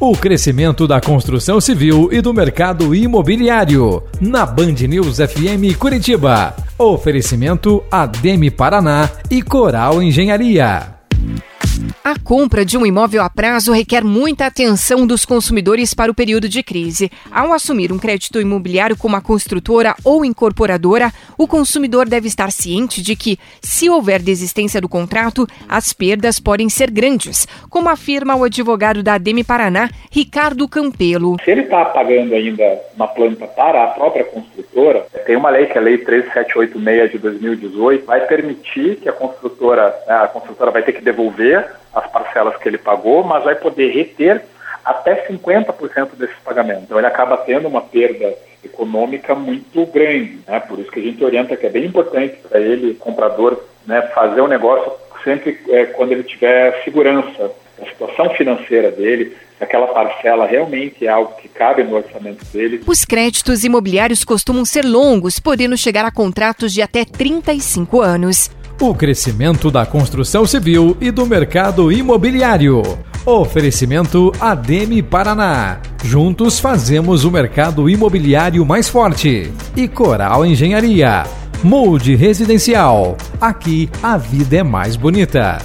O crescimento da construção civil e do mercado imobiliário. Na Band News FM Curitiba. Oferecimento Ademe Paraná e Coral Engenharia. A compra de um imóvel a prazo requer muita atenção dos consumidores para o período de crise. Ao assumir um crédito imobiliário com uma construtora ou incorporadora, o consumidor deve estar ciente de que, se houver desistência do contrato, as perdas podem ser grandes, como afirma o advogado da ADEME Paraná, Ricardo Campelo. Se ele está pagando ainda uma planta para a própria construtora, tem uma lei que é a Lei 13786 de 2018, vai permitir que a construtora, né, a construtora vai ter que devolver as parcelas que ele pagou, mas vai poder reter até 50% desses pagamentos. Então ele acaba tendo uma perda econômica muito grande, né? Por isso que a gente orienta que é bem importante para ele, comprador, né, fazer o um negócio sempre é, quando ele tiver segurança da situação financeira dele, aquela parcela realmente é algo que cabe no orçamento dele. Os créditos imobiliários costumam ser longos, podendo chegar a contratos de até 35 anos o crescimento da construção civil e do mercado imobiliário. Oferecimento Ademe Paraná. Juntos fazemos o mercado imobiliário mais forte. E Coral Engenharia. Molde Residencial. Aqui a vida é mais bonita.